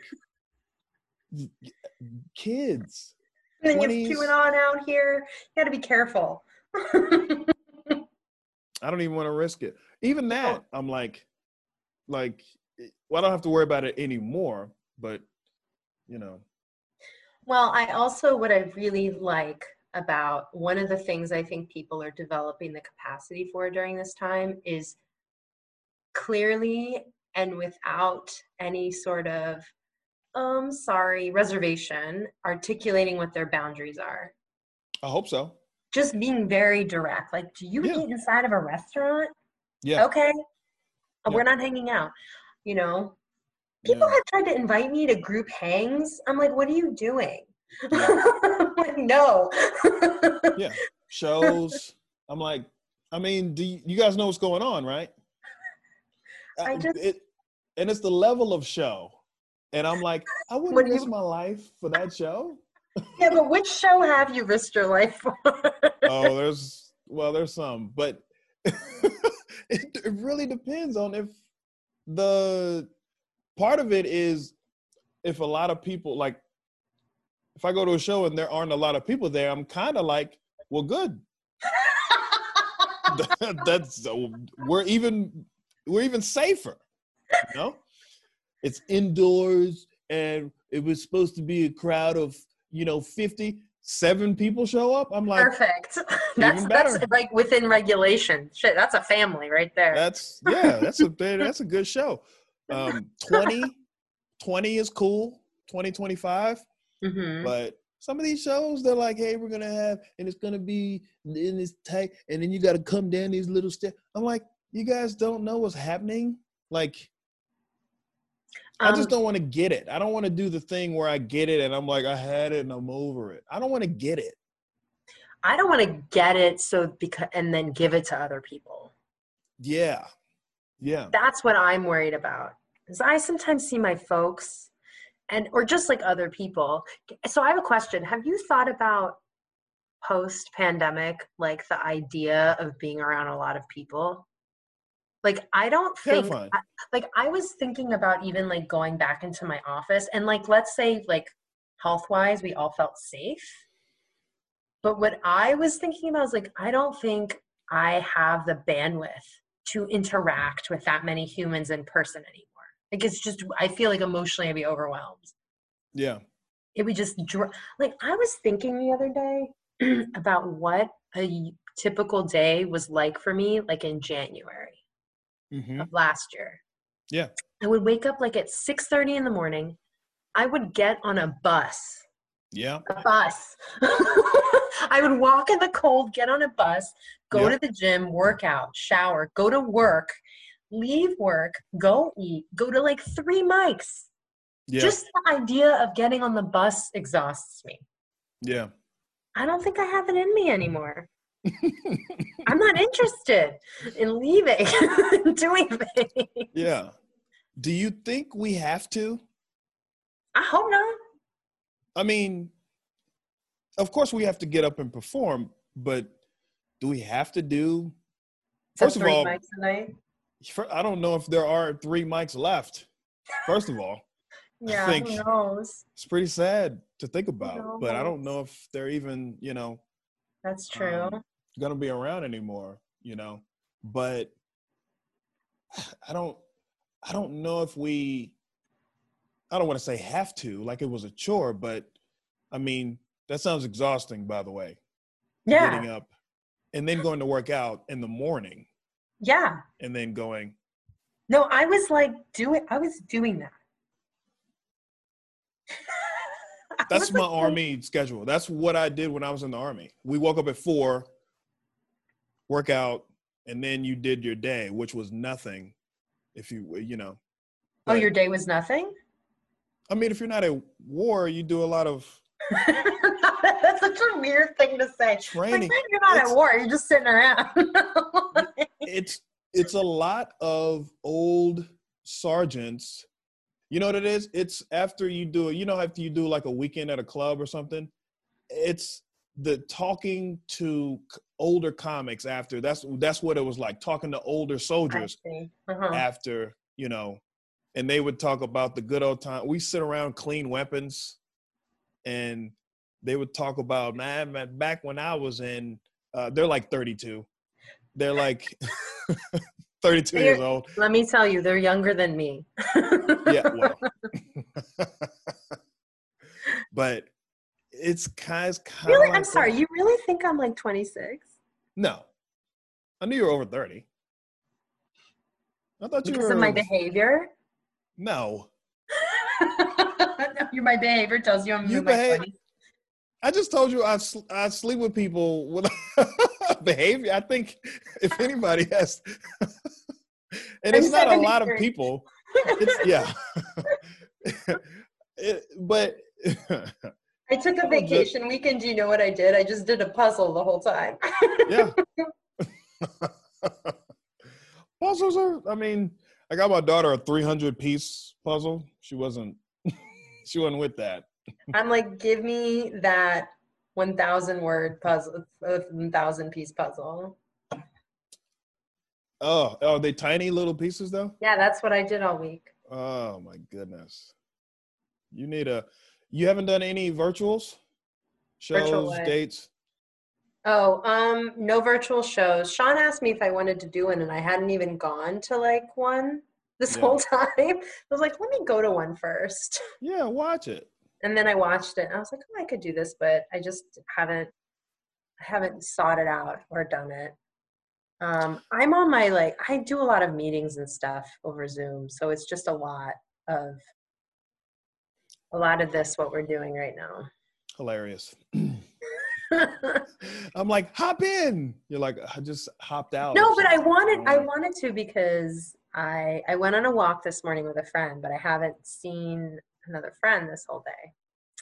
kids. And then 20s. you're chewing on out here. You got to be careful. I don't even want to risk it. Even that, I'm like, like, well, I don't have to worry about it anymore. But you know, Well, I also what I really like about one of the things I think people are developing the capacity for during this time is clearly and without any sort of um sorry reservation articulating what their boundaries are I hope so. just being very direct like do you Yeah. eat inside of a restaurant Yeah. okay Yeah. we're not hanging out you know people yeah. have tried to invite me to group hangs i'm like what are you doing Yeah. Like no yeah. Shows. I'm like, I mean, do you, you guys know what's going on, right? I Uh, just- it, and it's the level of show. And I'm like, I wouldn't do you- risk my life for that show. yeah but which show have you risked your life for oh, there's well, there's some, but really depends on if the part of it is if a lot of people like if I go to a show and there aren't a lot of people there, I'm kind of like, well, good. That's we're even we're even safer. You know, it's indoors and it was supposed to be a crowd of you know 50 seven people show up i'm like perfect that's that's like within regulation shit that's a family right there That's yeah, that's a that's a good show. Um 20 20 is cool, 20 25, Mhm. but some of these shows they're like, "Hey, we're to have and it's to be in this tight and then you got to come down these little steps. I'm like, "You guys don't know what's happening?" Like I just Um, don't want to get it. I don't want to do the thing where I get it and I'm like, "I had it and I'm over it." I don't want to get it. I don't want to get it so because and then give it to other people. Yeah. Yeah. That's what I'm worried about. Because I sometimes see my folks and or just like other people. So I have a question. Have you thought about post pandemic like the idea of being around a lot of people? Like I don't think I- like I was thinking about even like going back into my office and like let's say like health wise we all felt safe. But what I was thinking about is like I don't think I have the bandwidth to interact with that many humans in person anymore. Like it's just I feel like emotionally I'd be overwhelmed. Yeah. It would just like I was thinking the other day about what a typical day was like for me like in January Mhm. of last year. Yeah. I would wake up like at 6:30 in the morning. I would get on a bus Yeah. A bus. I would walk in the cold, get on a bus, go Yeah. to the gym, work out, shower, go to work, leave work, go eat, go to like three mics. Yeah. Just the idea of getting on the bus exhausts me. yeah. I don't think I have it in me anymore. I'm not interested in leaving doing things. yeah. Do you think we have to? I hope not. I mean, of course we have to get up and perform, but do we have to do? First of all, I don't know if there are three mics left. First of all, Yeah, think- who knows? it's pretty sad to think about, but I don't know if they're even, you know, That's true. um, gonna be around anymore, you know. But I don't I don't know if we I don't want to say have to, like it was a chore, but I mean, that sounds exhausting by the way. yeah. Getting up and then going to work out in the morning Yeah. and then going, No, I was like doing I was doing that. That's my like, army schedule. That's what I did when I was in the army. We woke up at four, work out, and then you did your day, which was nothing. If you you know. Oh, your day was nothing? I mean, if you're not at war, you do a lot of That's such a weird thing to say. Like, training. man, you're not It's- at war, you're just sitting around. It's it's a lot of old sergeants. You know what it is? It's after you do it. You know, after you do like a weekend at a club or something. It's the talking to older comics after. That's that's what it was like talking to older soldiers. Uh-huh. after you know, and they would talk about the good old time. We sit around clean weapons, and they would talk about man, back when I was in. Uh, they're like 32. They're like 32 They're- years old. Let me tell you, they're younger than me. Yeah, well, but it's kind of kind really? of. I'm sorry, you really think I'm like 26? No, I knew you were over 30. I thought you Because were. of my behavior? no, Your my behavior tells you I'm You behave- I just told you I sl- I sleep with people with behavior. I think if anybody has, and it's not a lot of people. It's yeah, It- but I took a vacation weekend. You know what I did? I just did a puzzle the whole time. yeah. Puzzles are. I mean, I got my daughter a 300 piece puzzle. She wasn't. she wasn't with that. I'm like, give me that 1,000 word puzzle, uh, 1,000 piece puzzle. Oh, are they tiny little pieces though? Yeah, that's what I did all week. Oh my goodness. You need a you haven't done any virtuals? Shows, Virtual dates? Oh, um, no virtual shows. Sean asked me if I wanted to do one, and I hadn't even gone to like one this Yeah. whole time. I was like, let me go to one first. Yeah, watch it. And then I watched it, and I was like, oh, I could do this, but I just haven't, I haven't sought it out or done it. Um, I'm on my like, I do a lot of meetings and stuff over Zoom, so it's just a lot of, a lot of this what we're doing right now. Hilarious. I'm like, hop in. You're like, I just hopped out. No, but I wanted I wanted to because I I went on a walk this morning with a friend, but I haven't seen another friend this whole day.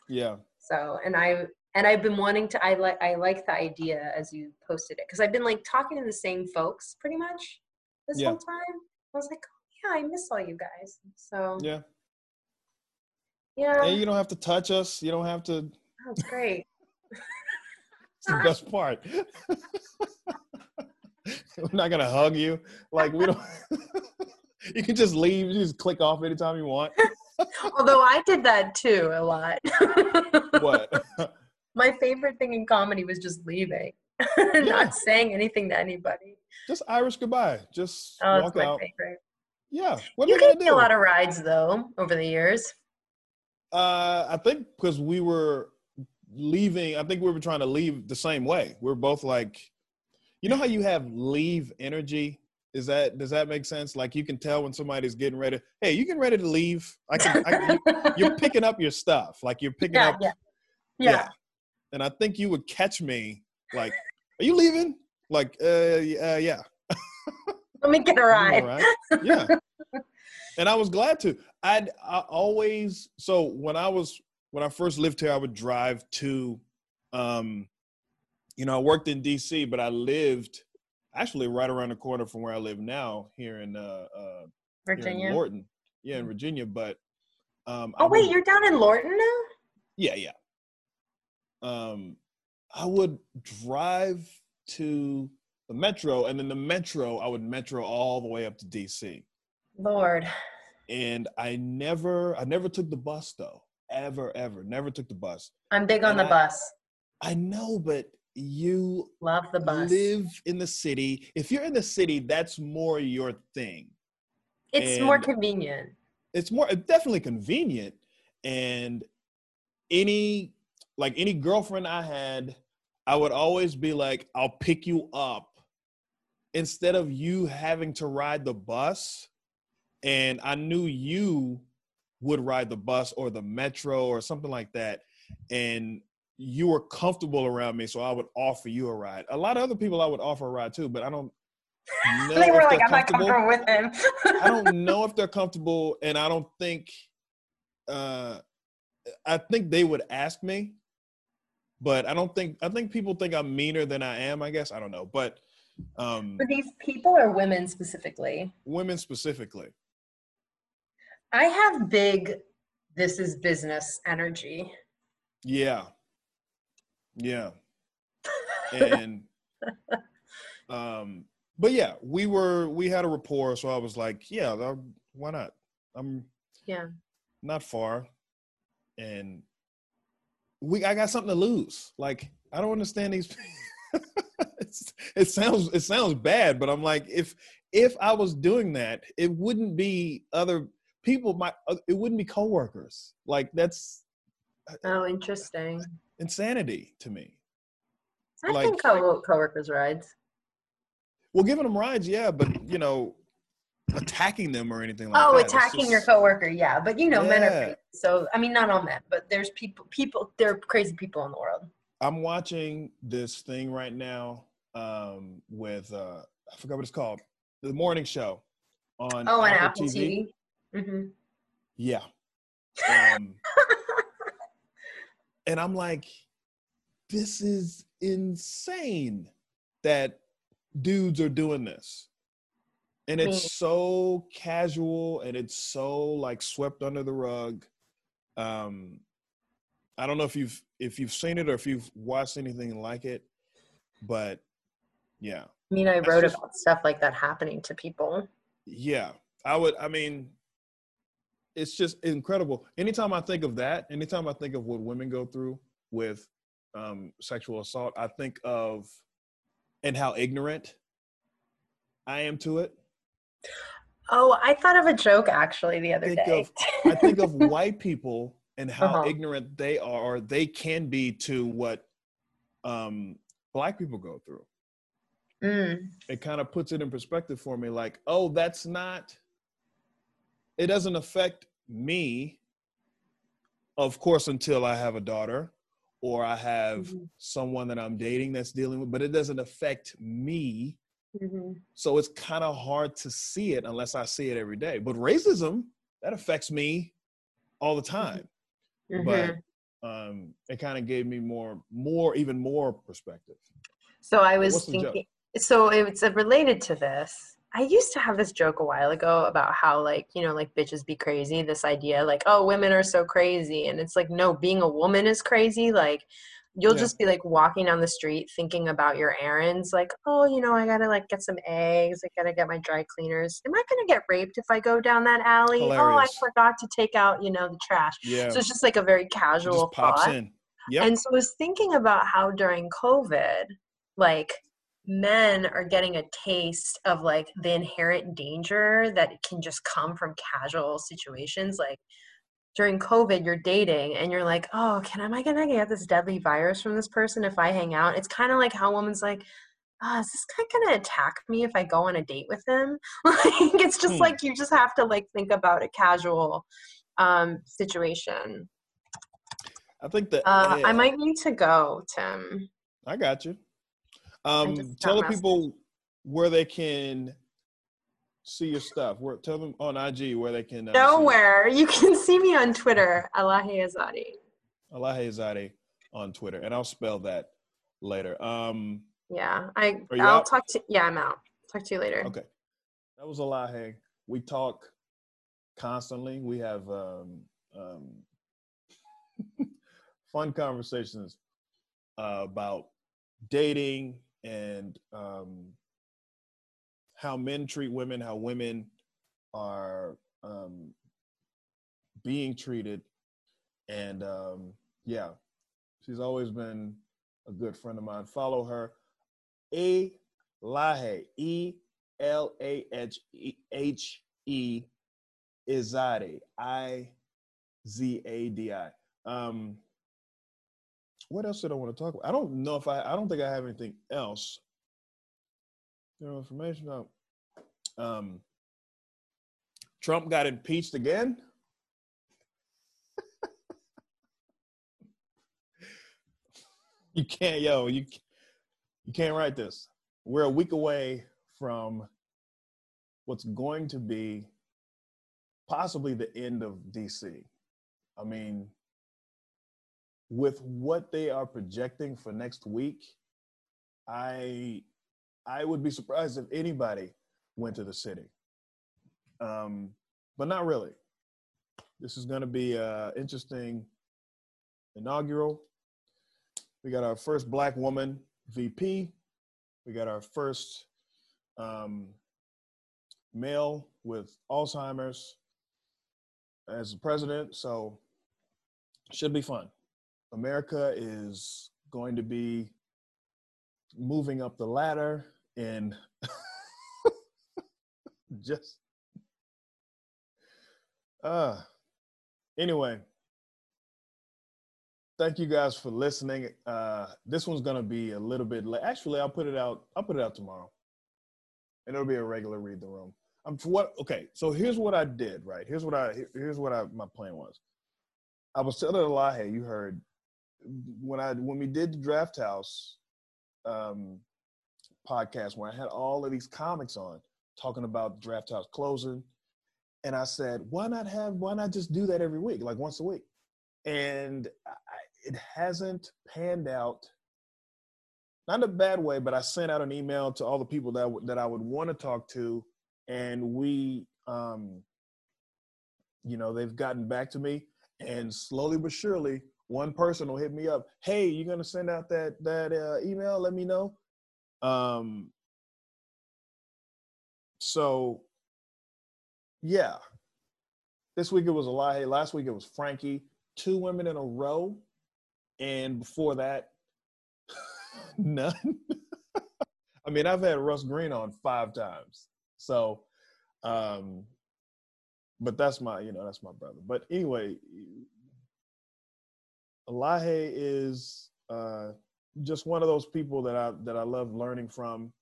Yeah. So, and I and I've been wanting to I like I like the idea as you posted it because I've been like talking to the same folks pretty much this Yeah. whole time. I was like, oh, yeah, I miss all you guys. So, Yeah. Yeah, And you don't have to touch us. You don't have to that's great. it's the best part. We're not gonna hug you. Like we don't you can just leave, you just click off anytime you want. Although I did that too a lot. What? My favorite thing in comedy was just leaving, Yeah. not saying anything to anybody. just Irish goodbye. Just Oh, walk my out. favorite. Yeah. What You gave me a lot of rides though over the years. Uh, I think because we were leaving, I think we were trying to leave the same way. We're both like, you know how you have leave energy. Is that does that make sense? Like you can tell when somebody's getting ready. Hey, you getting ready to leave? I can. I, you, you're picking up your stuff. Like you're picking Yeah, up. yeah. Yeah. And I think you would catch me like, "Are you leaving?" Like, uh, uh yeah. Let me get a ride. right? Yeah. and I was glad to. I'd I always so when I was when I first lived here, I would drive to um you know, I worked in DC, but I lived actually right around the corner from where I live now here in uh, uh here in Virginia. Lorton. Yeah, in Virginia. But um I Oh wait, would- you're down in Lorton now? yeah, yeah. Um, I would drive to the metro, and then the metro, I would metro all the way up to DC. Lord. And I never, I never took the bus though, ever, ever, never took the bus. I'm big on And the I- bus. I know, but you Love the bus. live in the city. If you're in the city, that's more your thing. it's more convenient. it's more definitely convenient and any like any girlfriend i had i would always be like i'll pick you up instead of you having to ride the bus and i knew you would ride the bus or the metro or something like that and you were comfortable around me so i would offer you a ride a lot of other people i would offer a ride too but i don't know they were if like, I'm not comfortable. with him. I don't know if they're comfortable, and I don't think. Uh, I think they would ask me, but I don't think. I think people think I'm meaner than I am. I guess I don't know, but um, For these people or women specifically? women specifically. I have big this is business energy. Yeah, yeah, and um, but yeah, we were we had a rapport, so I was like, yeah, that- why not? I'm Yeah. not far, and we I got something to lose. Like I don't understand these. It sounds it sounds bad, but I'm like if if I was doing that, it wouldn't be other people. My uh, it wouldn't be coworkers. Like that's Oh, interesting. insanity to me. I Like- think co- coworkers rides. Well, giving them rides, yeah, but you know, attacking them or anything like oh, that. Oh, attacking your just- coworker, yeah. But you know, men are crazy. So I mean, not all men, but there's people. People, there are crazy people in the world. I'm watching this thing right now um, with uh, I forgot what it's called, the morning show on Oh, on Apple TV. Hmm Yeah. Um, and I'm like, this is insane that dudes are doing this. And it's so casual and it's so like swept under the rug. Um, I don't know if you've if you've seen it or if you've watched anything like it, but yeah. I mean, I wrote just- about stuff like that happening to people. Yeah, I would. I mean, it's just incredible. Anytime I think of that, anytime I think of what women go through with um, sexual assault, I think of and how ignorant I am to it. Oh, I thought of a joke actually the other Think day. of I think of white people and how Uh-huh. ignorant they are, or they can be to what um, black people go through. Mm, it kind of puts it in perspective for me like oh that's not it doesn't affect me of course until i have a daughter or i have Mhm. someone that i'm dating that's dealing with but it doesn't affect me mhm. so it's kind of hard to see it unless i see it every day but racism that affects me all the time Mhm. but um it kind of gave me more more even more perspective So I was thinking. So it's related to this. I used to have this joke a while ago about how like you know like bitches be crazy. This idea like oh women are so crazy, and it's like no, being a woman is crazy. Like you'll Yeah. just be like walking down the street thinking about your errands, like oh you know I gotta like get some eggs, I gotta get my dry cleaners. Am I gonna get raped if I go down that alley? Oh I forgot to take out you know the trash. yeah So it's just like a very it casual just pops thought. in yep And so I was thinking about how during COVID, like men are getting a taste of like the inherent danger that can just come from casual situations. Like during COVID, you're dating and you're like, oh, can am I gonna get this deadly virus from this person if I hang out? It's kind of like how a woman's like, ah, is this guy gonna attack me if I go on a date with him? like it's just Hmm. like you just have to like think about a casual um situation. I think that uh, I might need to go, Tim. I got you. Um, tell the people where they can see your stuff. Where tell them on IG where they can. Uh, Nowhere. You can see me on Twitter, Elahe Izadi. Elahe Izadi on Twitter, and I'll spell that later. Um, yeah, I I'll out? talk to. Yeah, I'm out. Talk to you later. Okay, that was Elahe. We talk constantly. We have um, um, fun conversations uh, about dating and um, how men treat women, how women are um, being treated, and um, yeah, she's always been a good friend of mine. Follow her, A Lahe E L A H H E Izadi I Z A D I. Um, what else did I want to talk about? I don't know if I. I don't think I have anything else. General information about um, Trump got impeached again. you can't, yo, you you can't write this. We're a week away from what's going to be possibly the end of DC. I mean, with what they are projecting for next week, I I would be surprised if anybody went to the city. Um, but not really. This is going to be an interesting inaugural. We got our first black woman VP. We got our first um, male with Alzheimer's as the president. So should be fun. America is going to be moving up the ladder and just uh anyway thank you guys for listening. Uh this one's gonna be a little bit late actually i'll put it out i'll put it out tomorrow. And it'll be a regular read the room. I'm for what okay so here's what i did right? Here's what i here's what i my plan was. I was telling Elahe you heard when I when we did the Draft House um, podcast, where I had all of these comics on talking about Draft House closing, and I said, why not have why not just do that every week, like once a week? And I, it hasn't panned out. Not in a bad way, but I sent out an email to all the people that that I would want to talk to, and we, um, you know, they've gotten back to me, and slowly but surely, one person will hit me up. Hey, you're gonna send out that that uh, email? Let me know. Um. So, yeah, this week it was. Hey, last week it was Frankie. Two women in a row, and before that, none. I mean, I've had Russ Green on five times. So, um, but that's my, you know, that's my brother. But anyway, Elahe is uh, just one of those people that I that I love learning from,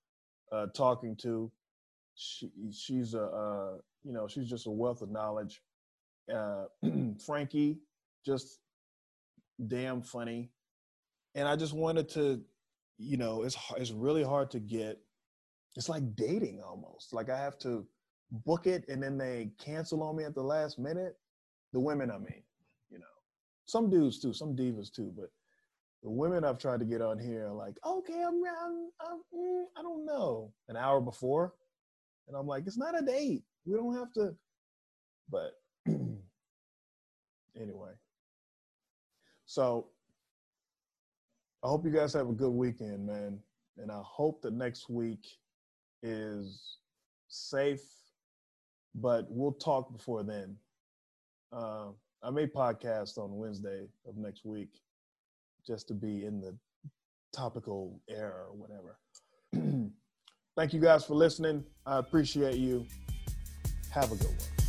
uh, talking to. She, she's a uh, you know she's just a wealth of knowledge. Uh, Frankie, just damn funny, and I just wanted to, you know, it's it's really hard to get. It's like dating almost. Like I have to book it and then they cancel on me at the last minute. The women, I mean some dudes too, some divas too, but the women I've tried to get on here are like, okay, I'm, I'm, I'm mm, I don't know, an hour before, and I'm like, it's not a date. We don't have to. But anyway, so I hope you guys have a good weekend, man, and I hope that next week is safe. But we'll talk before then. Uh, I may podcast on Wednesday of next week just to be in the topical air or whatever. Thank you guys for listening. I appreciate you. Have a good one.